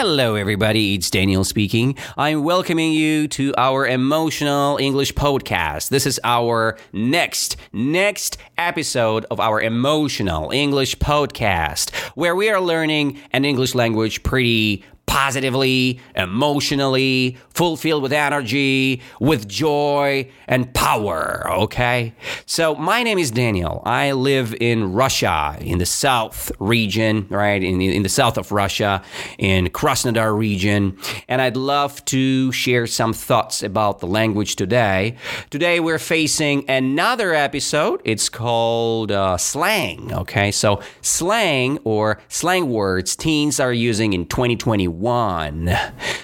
Hello, everybody. It's Daniel speaking. I'm welcoming you to our emotional English podcast. This is our next, next episode of our emotional English podcast, where we are learning an English language pretty positively, emotionally, fulfilled with energy, with joy and power. Okay? So, my name is Daniel. I live in Russia, in the south region, right? In, in the south of Russia, in Krasnodar region. And I'd love to share some thoughts about the language today. Today, we're facing another episode. It's called uh, slang. Okay? So, slang or slang words teens are using in 2021 one.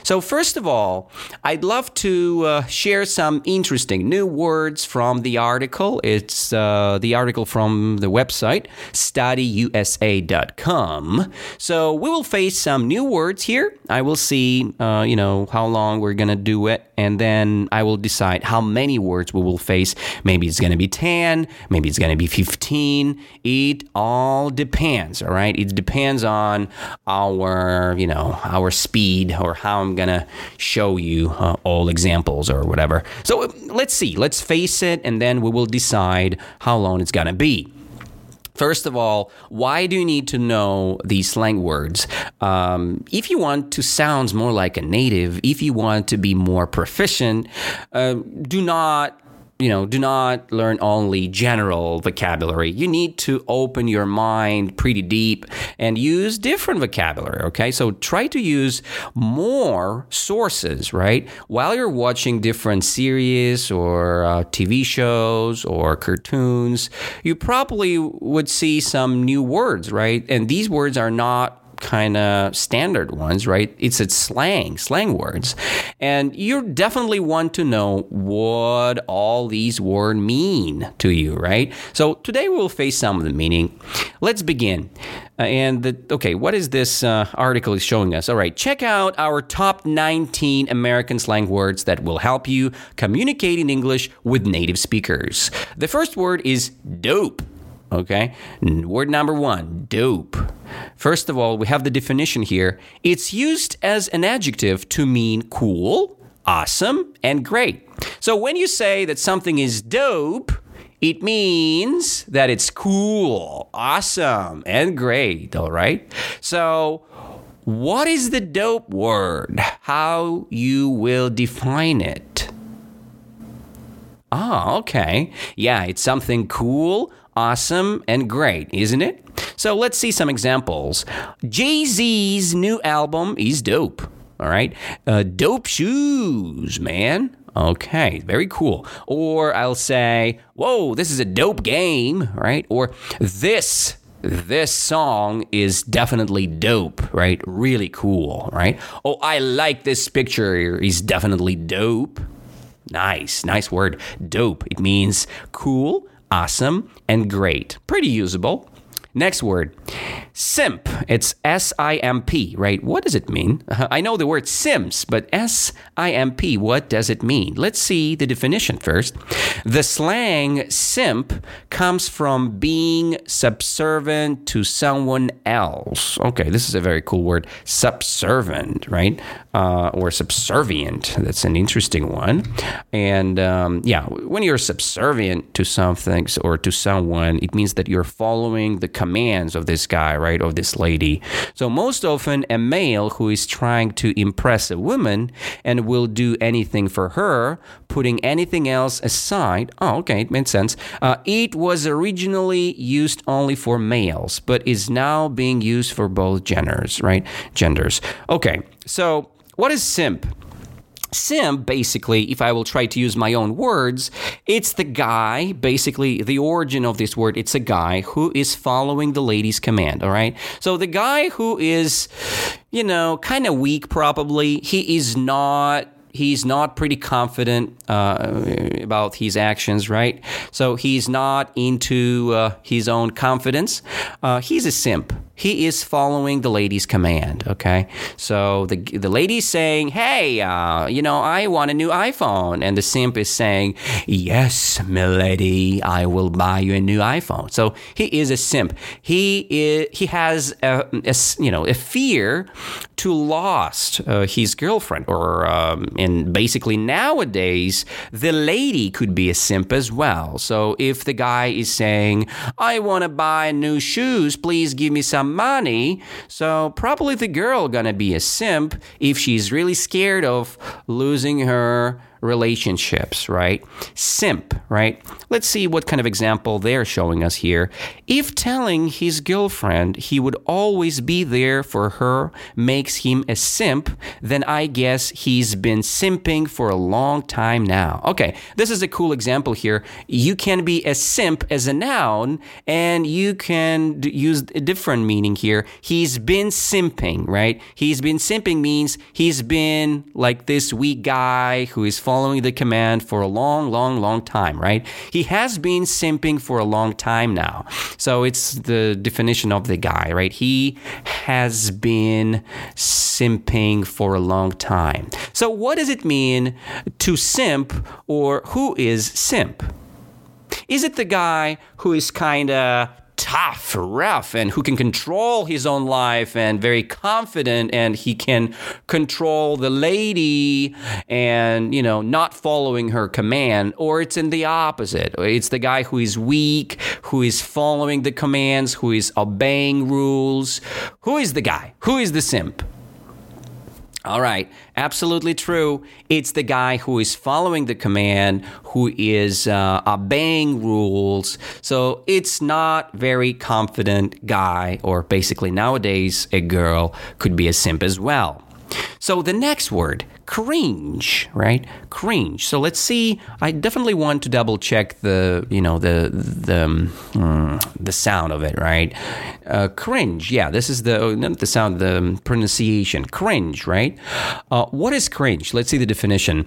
So, first of all, I'd love to uh, share some interesting new words from the article. It's uh, the article from the website studyusa.com. So, we will face some new words here. I will see, uh, you know, how long we're going to do it, and then I will decide how many words we will face. Maybe it's going to be 10, maybe it's going to be 15. It all depends, all right? It depends on our, you know, our our speed or how I'm going to show you uh, all examples or whatever. So let's see, let's face it, and then we will decide how long it's going to be. First of all, why do you need to know these slang words? Um, if you want to sound more like a native, if you want to be more proficient, uh, do not you know, do not learn only general vocabulary. You need to open your mind pretty deep and use different vocabulary, okay? So try to use more sources, right? While you're watching different series or uh, TV shows or cartoons, you probably would see some new words, right? And these words are not kind of standard ones, right? It's a slang, slang words. And you definitely want to know what all these words mean to you, right? So today we'll face some of the meaning. Let's begin. Uh, and the, okay, what is this uh, article is showing us? All right, check out our top 19 American slang words that will help you communicate in English with native speakers. The first word is dope. Okay. Word number one, dope. First of all, we have the definition here. It's used as an adjective to mean cool, awesome, and great. So when you say that something is dope, it means that it's cool, awesome, and great, all right? So, what is the dope word? How you will define it? Ah, okay. Yeah, it's something cool, awesome, and great, isn't it? So let's see some examples. Jay Z's new album is dope. All right. Uh, dope shoes, man. Okay, very cool. Or I'll say, whoa, this is a dope game, right? Or this this song is definitely dope, right? Really cool, right? Oh, I like this picture. He's definitely dope. Nice, nice word. Dope. It means cool, awesome, and great. Pretty usable. Next word simp. It's S I M P, right? What does it mean? I know the word Sims, but S I M P, what does it mean? Let's see the definition first. The slang simp comes from being subservient to someone else. Okay, this is a very cool word. Subservient, right? Uh, or subservient. That's an interesting one. And um, yeah, when you're subservient to something or to someone, it means that you're following the commands of this guy, right, of this lady. So most often, a male who is trying to impress a woman and will do anything for her, putting anything else aside. Oh, okay, it makes sense. Uh, it was originally used only for males, but is now being used for both genders, right? Genders. Okay, so what is simp? Sim, basically, if I will try to use my own words, it's the guy, basically, the origin of this word, it's a guy who is following the lady's command, all right? So the guy who is, you know, kind of weak, probably, he is not he's not pretty confident uh, about his actions, right? So he's not into uh, his own confidence. Uh, he's a simp. He is following the lady's command. Okay, so the the lady's saying, "Hey, uh, you know, I want a new iPhone," and the simp is saying, "Yes, milady, I will buy you a new iPhone." So he is a simp. He is, he has a, a you know a fear to lost uh, his girlfriend, or um, and basically nowadays the lady could be a simp as well. So if the guy is saying, "I want to buy new shoes, please give me some." Money. So probably the girl gonna be a simp if she's really scared of losing her relationships, right? Simp, right? Let's see what kind of example they're showing us here. If telling his girlfriend he would always be there for her makes him a simp, then I guess he's been simping for a long time now. Okay, this is a cool example here. You can be a simp as a noun, and you can use a different meaning here. He's been simping, right? He's been simping means he's been like this weak guy who is following the command for a long, long, long time, right? He has been simping for a long time now. So it's the definition of the guy, right? He has been simping for a long time. So what does it mean to simp or who is simp? Is it the guy who is kind of tough, rough, and who can control his own life and very confident, and he can control the lady and, you know, not following her command, or it's in the opposite. It's the guy who is weak, who is following the commands, who is obeying rules. Who is the guy? Who is the simp? All right, absolutely true. It's the guy who is following the command, who is uh, obeying rules. So it's not very confident guy, or basically nowadays a girl could be a simp as well. So the next word, cringe, right? Cringe. So let's see. I definitely want to double check the, you know, the the um, the sound of it, right? Uh, cringe. Yeah, this is the oh, not the sound, the pronunciation. Cringe, right? Uh, what is cringe? Let's see the definition.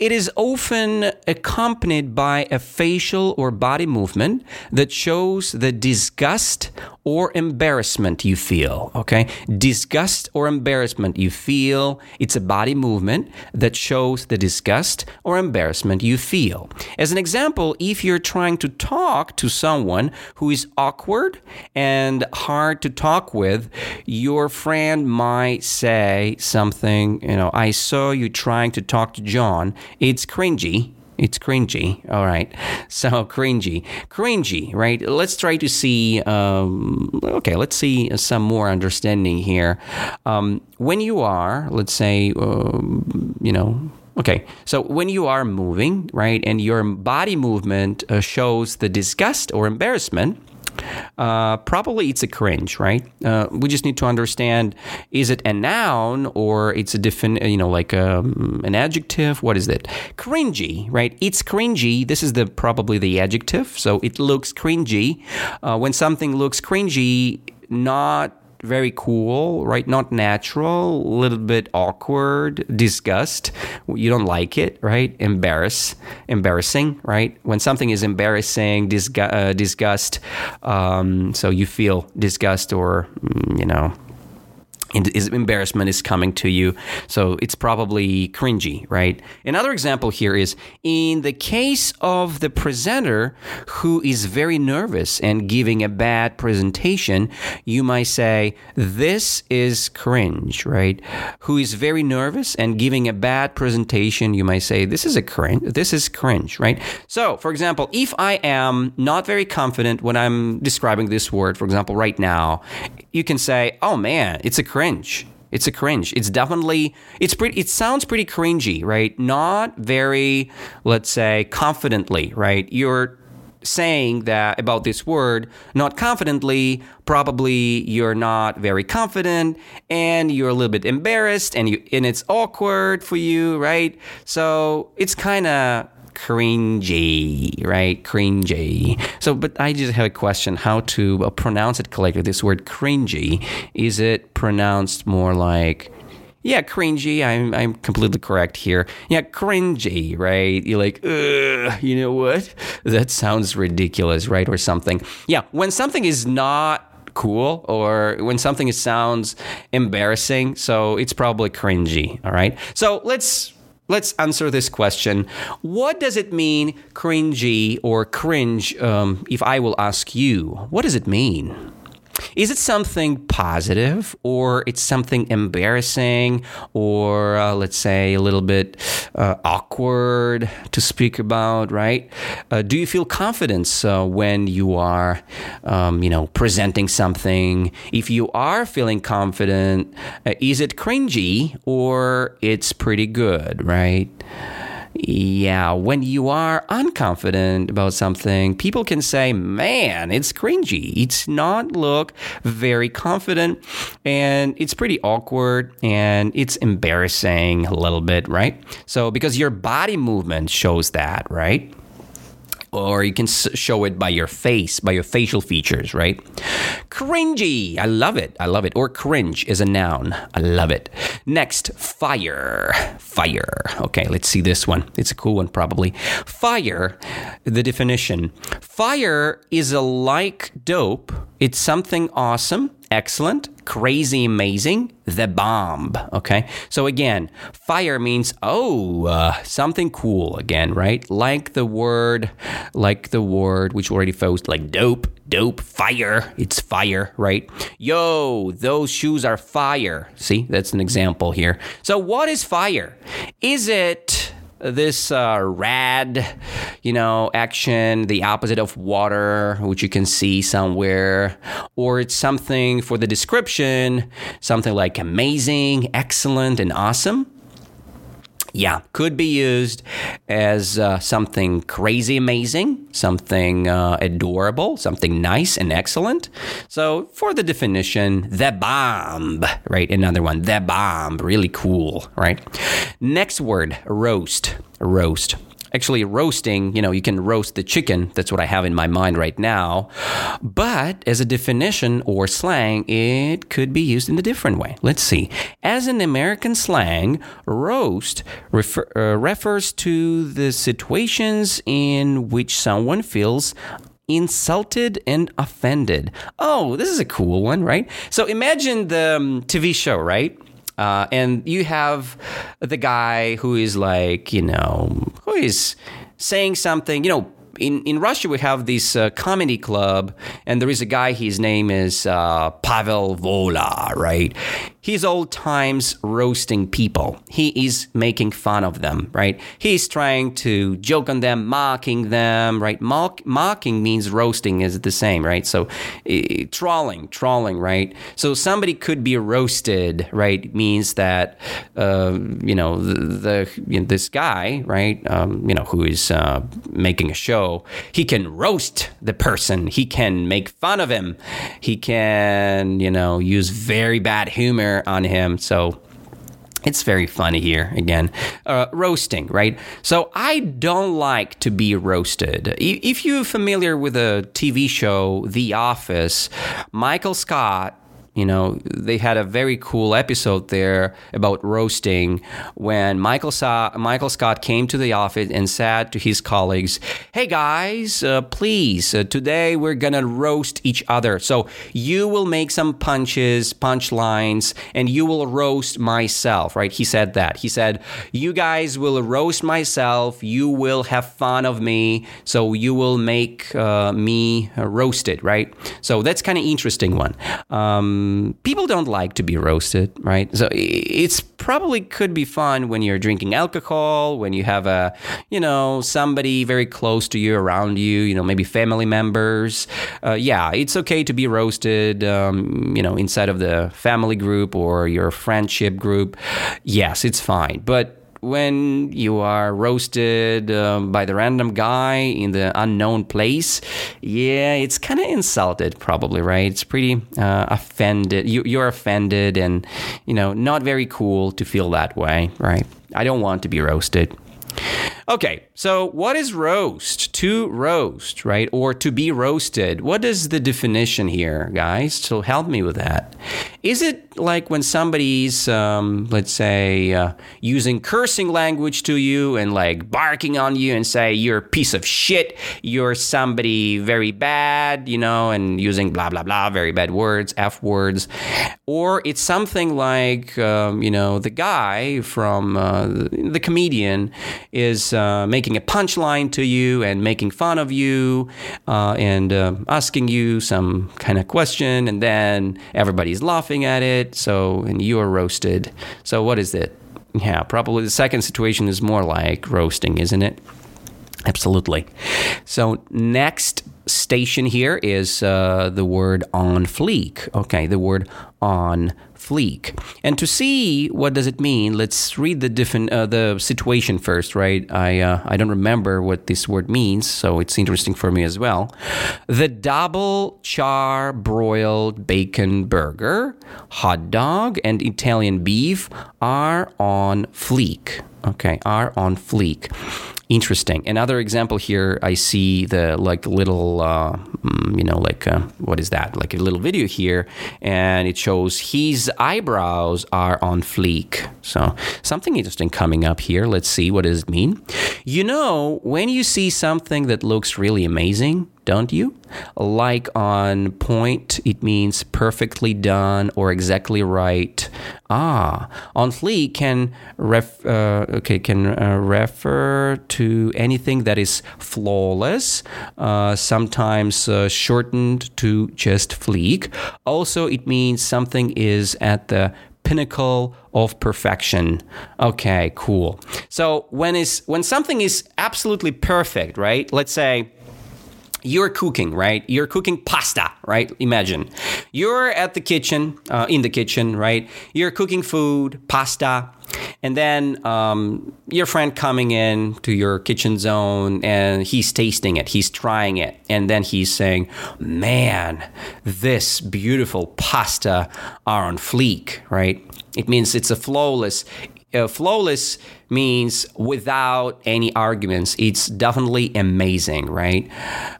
It is often accompanied by a facial or body movement that shows the disgust or embarrassment you feel. Okay? Disgust or embarrassment you feel. It's a body movement that shows the disgust or embarrassment you feel. As an example, if you're trying to talk to someone who is awkward and hard to talk with, your friend might say something, you know, I saw you trying to talk to John it's cringy. It's cringy. All right. So cringy. Cringy, right? Let's try to see. Um, okay, let's see some more understanding here. Um, when you are, let's say, um, you know, Okay, so when you are moving, right, and your body movement uh, shows the disgust or embarrassment, uh, probably it's a cringe, right? Uh, we just need to understand: is it a noun or it's a different, you know, like um, an adjective? What is it? Cringy, right? It's cringy. This is the probably the adjective. So it looks cringy. Uh, when something looks cringy, not very cool, right? Not natural, a little bit awkward, disgust. You don't like it, right? Embarrass, embarrassing, right? When something is embarrassing, disgust, uh, disgust um, so you feel disgust or, mm, you know, embarrassment is coming to you. So it's probably cringy, right? Another example here is in the case of the presenter who is very nervous and giving a bad presentation, you might say, This is cringe, right? Who is very nervous and giving a bad presentation, you might say, This is a cringe. This is cringe, right? So, for example, if I am not very confident when I'm describing this word, for example, right now, you can say, Oh man, it's a cringe cringe. It's a cringe. It's definitely it's pretty it sounds pretty cringy, right? Not very, let's say, confidently, right? You're saying that about this word not confidently probably you're not very confident and you're a little bit embarrassed and you and it's awkward for you right so it's kind of cringy, right? Cringy. So, but I just have a question how to pronounce it correctly. This word cringy, is it pronounced more like Yeah, cringy. I'm I'm completely correct here. Yeah, cringy, right? You're like, you know what? That sounds ridiculous, right? Or something. Yeah, when something is not cool or when something sounds embarrassing, so it's probably cringy. All right. So let's let's answer this question. What does it mean, cringy or cringe? Um, if I will ask you, what does it mean? Is it something positive or it's something embarrassing or uh, let's say a little bit uh, awkward to speak about, right? Uh, do you feel confidence uh, when you are, um, you know, presenting something? If you are feeling confident, uh, is it cringy or it's pretty good, right? Yeah, when you are unconfident about something, people can say, man, it's cringy. It's not look very confident and it's pretty awkward and it's embarrassing a little bit, right? So, because your body movement shows that, right? Or you can show it by your face, by your facial features, right? Cringy. I love it. I love it. Or cringe is a noun. I love it. Next, fire. Fire. Okay, let's see this one. It's a cool one, probably. Fire, the definition fire is a like dope, it's something awesome excellent, crazy amazing, the bomb. Okay. So again, fire means, oh, uh, something cool again, right? Like the word, like the word which already posed like dope, dope, fire. It's fire, right? Yo, those shoes are fire. See, that's an example here. So what is fire? Is it this uh, rad, you know, action, the opposite of water, which you can see somewhere, or it's something for the description, something like amazing, excellent, and awesome yeah, could be used as uh, something crazy amazing, something uh, adorable, something nice and excellent. So, for the definition, the bomb, right? Another one, the bomb, really cool, right? Next word, roast, roast actually roasting, you know, you can roast the chicken. That's what I have in my mind right now. But as a definition or slang, it could be used in a different way. Let's see. As an American slang, roast refer, uh, refers to the situations in which someone feels insulted and offended. Oh, this is a cool one, right? So imagine the um, TV show, right? Uh, and you have the guy who is like, you know, who is saying something, you know, in, in Russia, we have this uh, comedy club, and there is a guy, his name is uh, Pavel Volya, right? He's all times roasting people. He is making fun of them, right? He's trying to joke on them, mocking them, right? Mock, mocking means roasting is the same, right? So uh, trolling, trolling, right? So somebody could be roasted, right? Means that uh, you know the, the you know, this guy, right? Um, you know who is uh, making a show. He can roast the person. He can make fun of him. He can you know use very bad humor on him. So it's very funny here again. Uh, roasting, right? So I don't like to be roasted. If you're familiar with the TV show The Office, Michael Scott you know, they had a very cool episode there about roasting when Michael saw Michael Scott came to the office and said to his colleagues, "Hey guys, uh, please, uh, today we're gonna roast each other. So you will make some punches, punchlines, and you will roast myself." Right? He said that. He said, "You guys will roast myself. You will have fun of me. So you will make uh, me roasted." Right? So that's kind of interesting one. Um, people don't like to be roasted, right? So it's probably could be fun when you're drinking alcohol, when you have a, you know, somebody very close to you around you, you know, maybe family members. Uh, yeah, it's okay to be roasted, um, you know, inside of the family group or your friendship group. Yes, it's fine. But when you are roasted um, by the random guy in the unknown place, yeah, it's kind of insulted, probably, right? It's pretty uh, offended. You, you're offended, and you know, not very cool to feel that way, right? I don't want to be roasted. Okay, so what is roast? To roast, right? Or to be roasted. What is the definition here, guys? So help me with that. Is it like when somebody's, um, let's say, uh, using cursing language to you and like barking on you and say, you're a piece of shit, you're somebody very bad, you know, and using blah, blah, blah, very bad words, F words? Or it's something like, um, you know, the guy from uh, the comedian is making a punchline to you and making fun of you uh, and uh, asking you some kind of question, and then everybody's laughing at it. So, and you are roasted. So, what is it? Yeah, probably the second situation is more like roasting, isn't it? Absolutely. So, next station here is uh, the word on fleek. Okay, the word on fleek. And to see what does it mean, let's read the different uh, the situation first, right? I uh, I don't remember what this word means, so it's interesting for me as well. The double char broiled bacon burger, hot dog, and Italian beef are on fleek. Okay, are on fleek. Interesting. Another example here, I see the like little, uh, mm, you know, like uh, what is that? Like a little video here, and it shows his eyebrows are on fleek. So something interesting coming up here. Let's see what does it mean. You know, when you see something that looks really amazing, don't you? Like on point, it means perfectly done or exactly right. Ah, on fleek can ref, uh, okay can uh, refer to anything that is flawless, uh, sometimes uh, shortened to just fleek. Also, it means something is at the pinnacle of perfection. Okay, cool. So when is when something is absolutely perfect, right? Let's say you're cooking, right? You're cooking pasta, right? Imagine you're at the kitchen, uh, in the kitchen, right? You're cooking food, pasta, and then um, your friend coming in to your kitchen zone and he's tasting it, he's trying it, and then he's saying, "Man, this beautiful pasta are on fleek," right? It means it's a flawless. Uh, flawless means without any arguments. It's definitely amazing, right?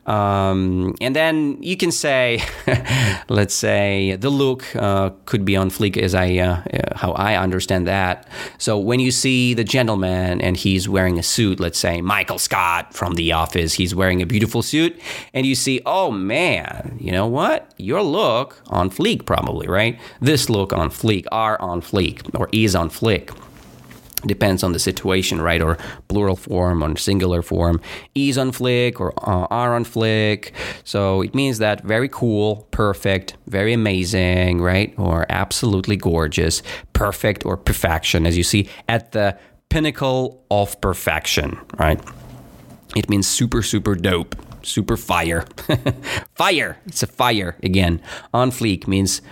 Um, and then you can say, let's say the look uh, could be on fleek, as I uh, uh, how I understand that. So when you see the gentleman and he's wearing a suit, let's say Michael Scott from The Office, he's wearing a beautiful suit, and you see, oh man, you know what? Your look on fleek, probably, right? This look on fleek, are on fleek, or is on fleek depends on the situation, right? Or plural form or singular form, is on fleek or uh, are on fleek. So it means that very cool, perfect, very amazing, right? Or absolutely gorgeous, perfect or perfection, as you see at the pinnacle of perfection, right? It means super, super dope, super fire. fire! It's a fire again. On fleek means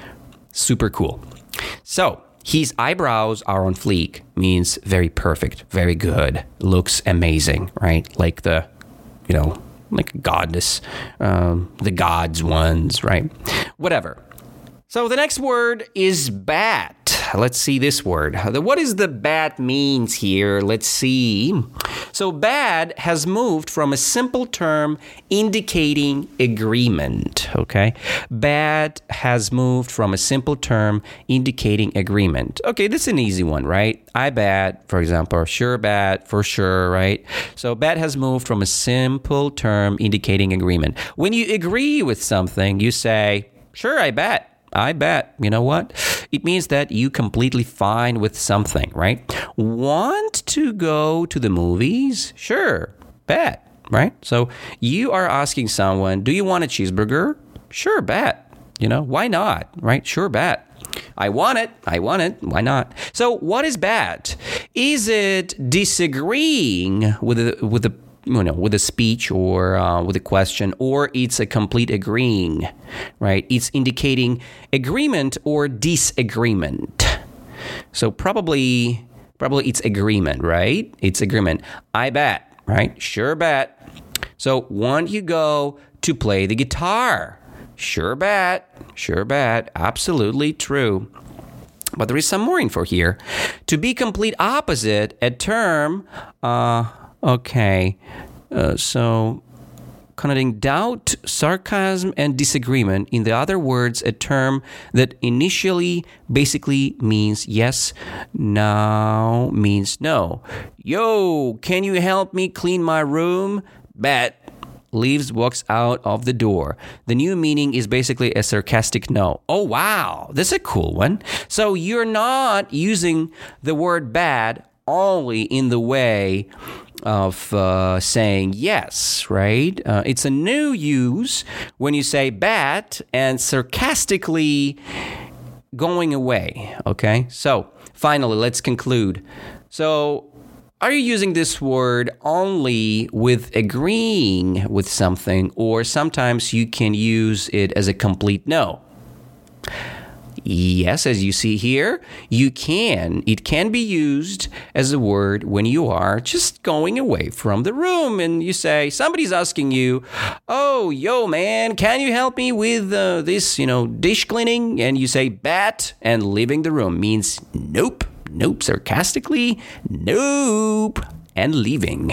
super cool. So, his eyebrows are on fleek means very perfect, very good, looks amazing, right? Like the, you know, like goddess, um, the gods ones, right? Whatever. So the next word is bat. Let's see this word. What is the bat means here? Let's see. So bad has moved from a simple term indicating agreement, okay? Bad has moved from a simple term indicating agreement. Okay, this is an easy one, right? I bet, for example, sure bet, for sure, right? So bad has moved from a simple term indicating agreement. When you agree with something, you say, sure, I bet. I bet. You know what? It means that you completely fine with something, right? Want to go to the movies? Sure. Bet, right? So you are asking someone, "Do you want a cheeseburger?" Sure, bet. You know, why not? Right? Sure, bet. I want it. I want it. Why not? So, what is bad? Is it disagreeing with the, with the you know, with a speech or uh, with a question, or it's a complete agreeing, right? It's indicating agreement or disagreement. So probably, probably it's agreement, right? It's agreement. I bet, right? Sure bet. So want you go to play the guitar? Sure bet. Sure bet. Absolutely true. But there is some more info here. To be complete opposite, a term uh, Okay. Uh, so connoting doubt, sarcasm, and disagreement. In the other words, a term that initially basically means yes, now means no. Yo, can you help me clean my room? Bet. Leaves, walks out of the door. The new meaning is basically a sarcastic no. Oh, wow, this is a cool one. So you're not using the word bad only in the way of uh, saying yes, right? Uh, it's a new use when you say bad and sarcastically going away, okay? So finally, let's conclude. So, are you using this word only with agreeing with something, or sometimes you can use it as a complete no? Yes, as you see here, you can. It can be used as a word when you are just going away from the room and you say, somebody's asking you, Oh, yo, man, can you help me with uh, this, you know, dish cleaning? And you say, bat, and leaving the room means nope, nope, sarcastically, nope and leaving.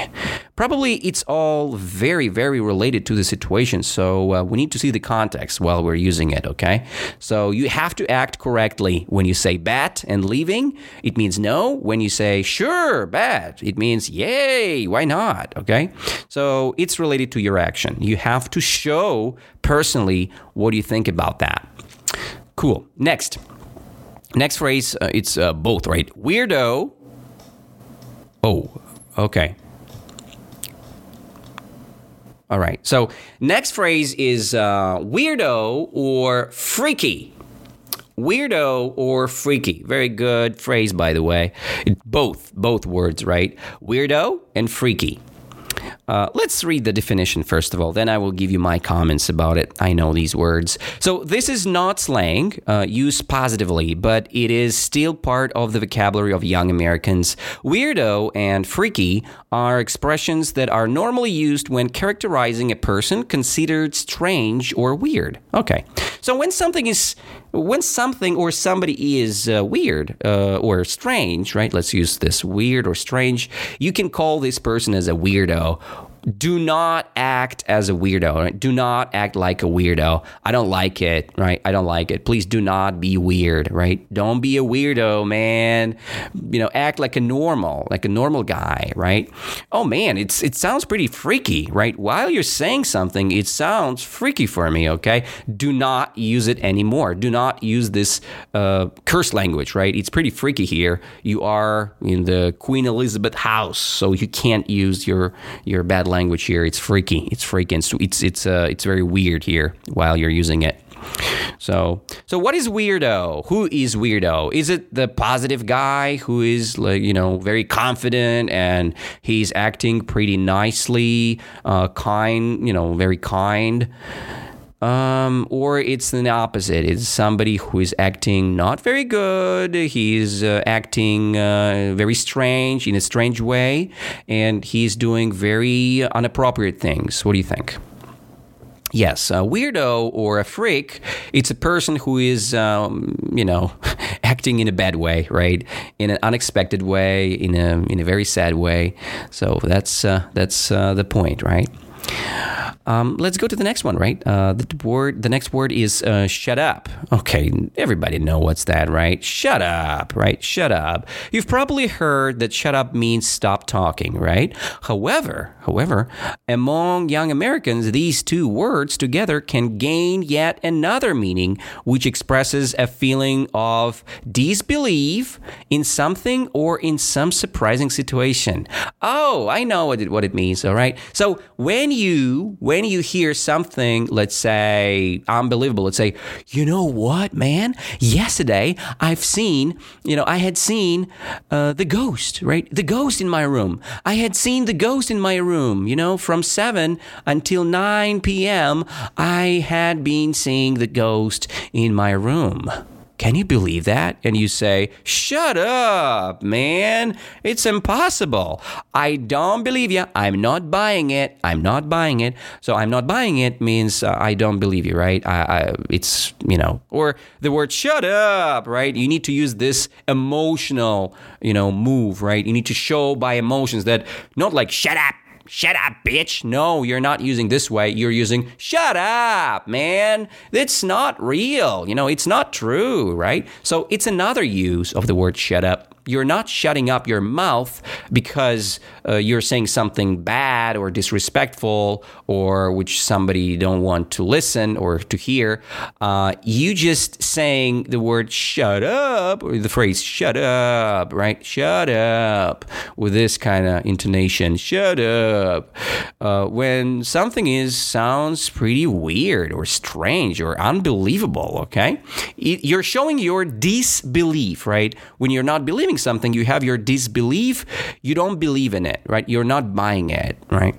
Probably it's all very, very related to the situation, so uh, we need to see the context while we're using it, okay? So you have to act correctly when you say bat and leaving, it means no. When you say sure, bat, it means yay, why not, okay? So it's related to your action. You have to show personally what do you think about that. Cool. Next. Next phrase, uh, it's uh, both, right? Weirdo. Oh, Okay. All right. So next phrase is uh, weirdo or freaky. Weirdo or freaky. Very good phrase, by the way. Both, both words, right? Weirdo and freaky. Uh, let's read the definition first of all, then I will give you my comments about it. I know these words. So, this is not slang uh, used positively, but it is still part of the vocabulary of young Americans. Weirdo and freaky are expressions that are normally used when characterizing a person considered strange or weird. Okay. So, when something is when something or somebody is uh, weird uh, or strange, right? Let's use this weird or strange. You can call this person as a weirdo do not act as a weirdo. Right? Do not act like a weirdo. I don't like it, right? I don't like it. Please do not be weird, right? Don't be a weirdo, man. You know, act like a normal, like a normal guy, right? Oh man, it's it sounds pretty freaky, right? While you're saying something, it sounds freaky for me, okay? Do not use it anymore. Do not use this uh, curse language, right? It's pretty freaky here. You are in the Queen Elizabeth house, so you can't use your your bad language language here. It's freaky. It's freaking. It's it's uh, it's very weird here while you're using it. So, so what is weirdo? Who is weirdo? Is it the positive guy who is like you know very confident and he's acting pretty nicely, uh, kind, you know, very kind? Um, or it's the opposite. It's somebody who is acting not very good. He's uh, acting uh, very strange in a strange way, and he's doing very inappropriate things. What do you think? Yes, a weirdo or a freak, it's a person who is, um, you know, acting in a bad way, right? In an unexpected way, in a in a very sad way. So that's uh, that's uh, the point, right? Um, let's go to the next one, right? Uh, the word, the next word is uh, shut up. Okay, everybody know what's that, right? Shut up, right? Shut up. You've probably heard that shut up means stop talking, right? However, however, among young Americans, these two words together can gain yet another meaning, which expresses a feeling of disbelief in something or in some surprising situation. Oh, I know what it, what it means. All right. So when you when when you hear something, let's say, unbelievable, let's say, you know what, man? Yesterday, I've seen, you know, I had seen uh, the ghost, right? The ghost in my room. I had seen the ghost in my room, you know, from 7 until 9 p.m., I had been seeing the ghost in my room. Can you believe that? And you say, Shut up, man. It's impossible. I don't believe you. I'm not buying it. I'm not buying it. So I'm not buying it means uh, I don't believe you, right? I, I, it's, you know, or the word shut up, right? You need to use this emotional, you know, move, right? You need to show by emotions that not like shut up shut up, bitch. No, you're not using this way. You're using shut up, man. It's not real. You know, it's not true, right? So it's another use of the word shut up you're not shutting up your mouth because uh, you're saying something bad or disrespectful or which somebody don't want to listen or to hear. Uh, you just saying the word shut up or the phrase shut up, right? Shut up with this kind of intonation. Shut up. Uh, when something is sounds pretty weird or strange or unbelievable, okay? You're showing your disbelief, right? When you're not believing something, you have your disbelief, you don't believe in it, right? You're not buying it, right?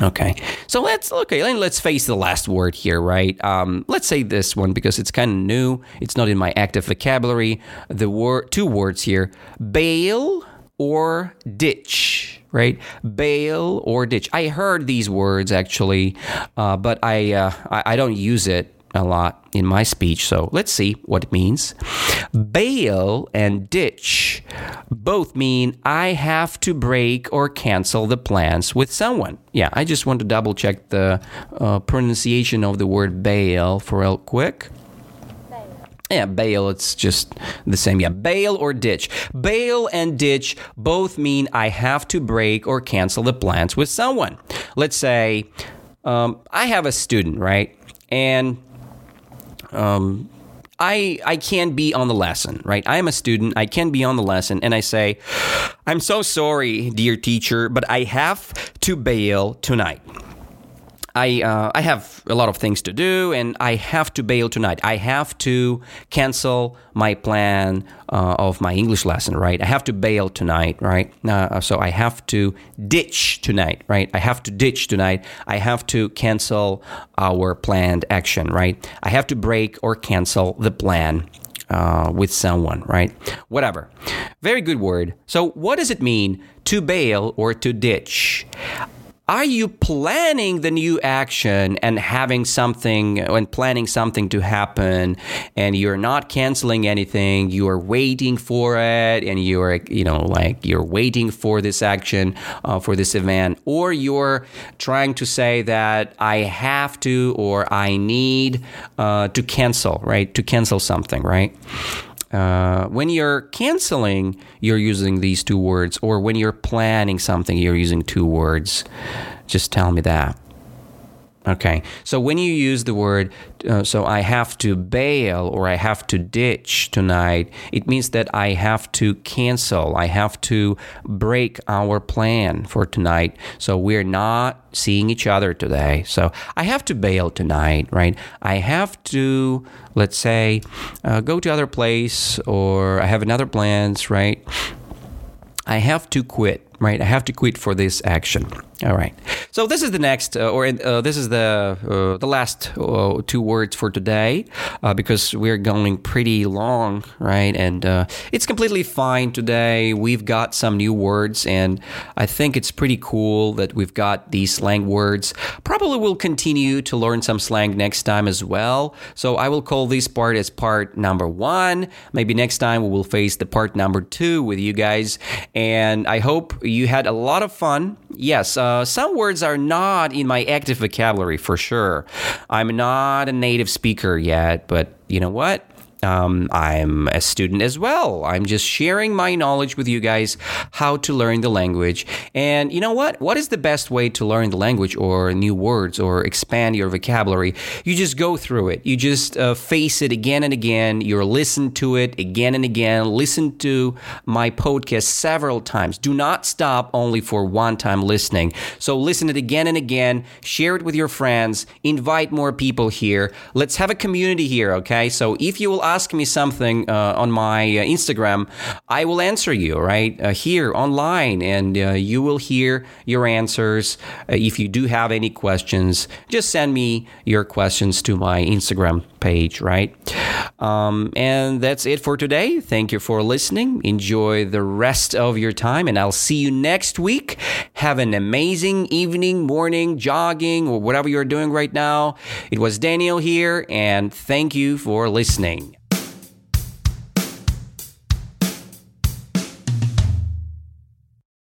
Okay, so let's okay. Let's face the last word here, right? Um, let's say this one because it's kind of new. It's not in my active vocabulary. The word, two words here: bail or ditch, right? Bail or ditch. I heard these words actually, uh, but I, uh, I I don't use it a lot in my speech, so let's see what it means. Bail and ditch both mean I have to break or cancel the plans with someone. Yeah, I just want to double check the uh, pronunciation of the word bail for real quick. Yeah, bail, it's just the same. Yeah, bail or ditch. Bail and ditch both mean I have to break or cancel the plans with someone. Let's say um, I have a student, right? And um, I I can be on the lesson, right? I am a student. I can be on the lesson, and I say, "I'm so sorry, dear teacher, but I have to bail tonight." I uh, I have a lot of things to do, and I have to bail tonight. I have to cancel my plan uh, of my English lesson, right? I have to bail tonight, right? Uh, so I have to ditch tonight, right? I have to ditch tonight. I have to cancel our planned action, right? I have to break or cancel the plan uh, with someone, right? Whatever. Very good word. So, what does it mean to bail or to ditch? Are you planning the new action and having something and planning something to happen and you're not canceling anything you're waiting for it and you're you know like you're waiting for this action uh, for this event or you're trying to say that i have to or i need uh, to cancel right? To cancel something right uh, when you're canceling, you're using these two words, or when you're planning something, you're using two words. Just tell me that. Okay, so when you use the word, uh, so I have to bail or I have to ditch tonight, it means that I have to cancel, I have to break our plan for tonight. So we're not seeing each other today. So I have to bail tonight, right? I have to, let's say, uh, go to other place or I have another plans, right? I have to quit, right? I have to quit for this action. All right. So this is the next, uh, or uh, this is the uh, the last uh, two words for today, uh, because we're going pretty long, right? And uh, it's completely fine today. We've got some new words, and I think it's pretty cool that we've got these slang words. Probably we'll continue to learn some slang next time as well. So I will call this part as part number one. Maybe next time we will face the part number two with you guys, and I hope you had a lot of fun. Yes. Uh, some words are not in my active vocabulary for sure. I'm not a native speaker yet, but you know what? Um, I'm a student as well. I'm just sharing my knowledge with you guys how to learn the language. And you know what? What is the best way to learn the language or new words or expand your vocabulary? You just go through it. You just uh, face it again and again. You're listen to it again and again. Listen to my podcast several times. Do not stop only for one time listening. So listen it again and again. Share it with your friends. Invite more people here. Let's have a community here, okay? So if you will ask me something uh, on my uh, Instagram, I will answer you right uh, here online, and uh, you will hear your answers. Uh, if you do have any questions, just send me your questions to my Instagram page, right? Um, and that's it for today. Thank you for listening. Enjoy the rest of your time, and I'll see you next week. Have an amazing evening, morning, jogging, or whatever you're doing right now. It was Daniel here, and thank you for listening.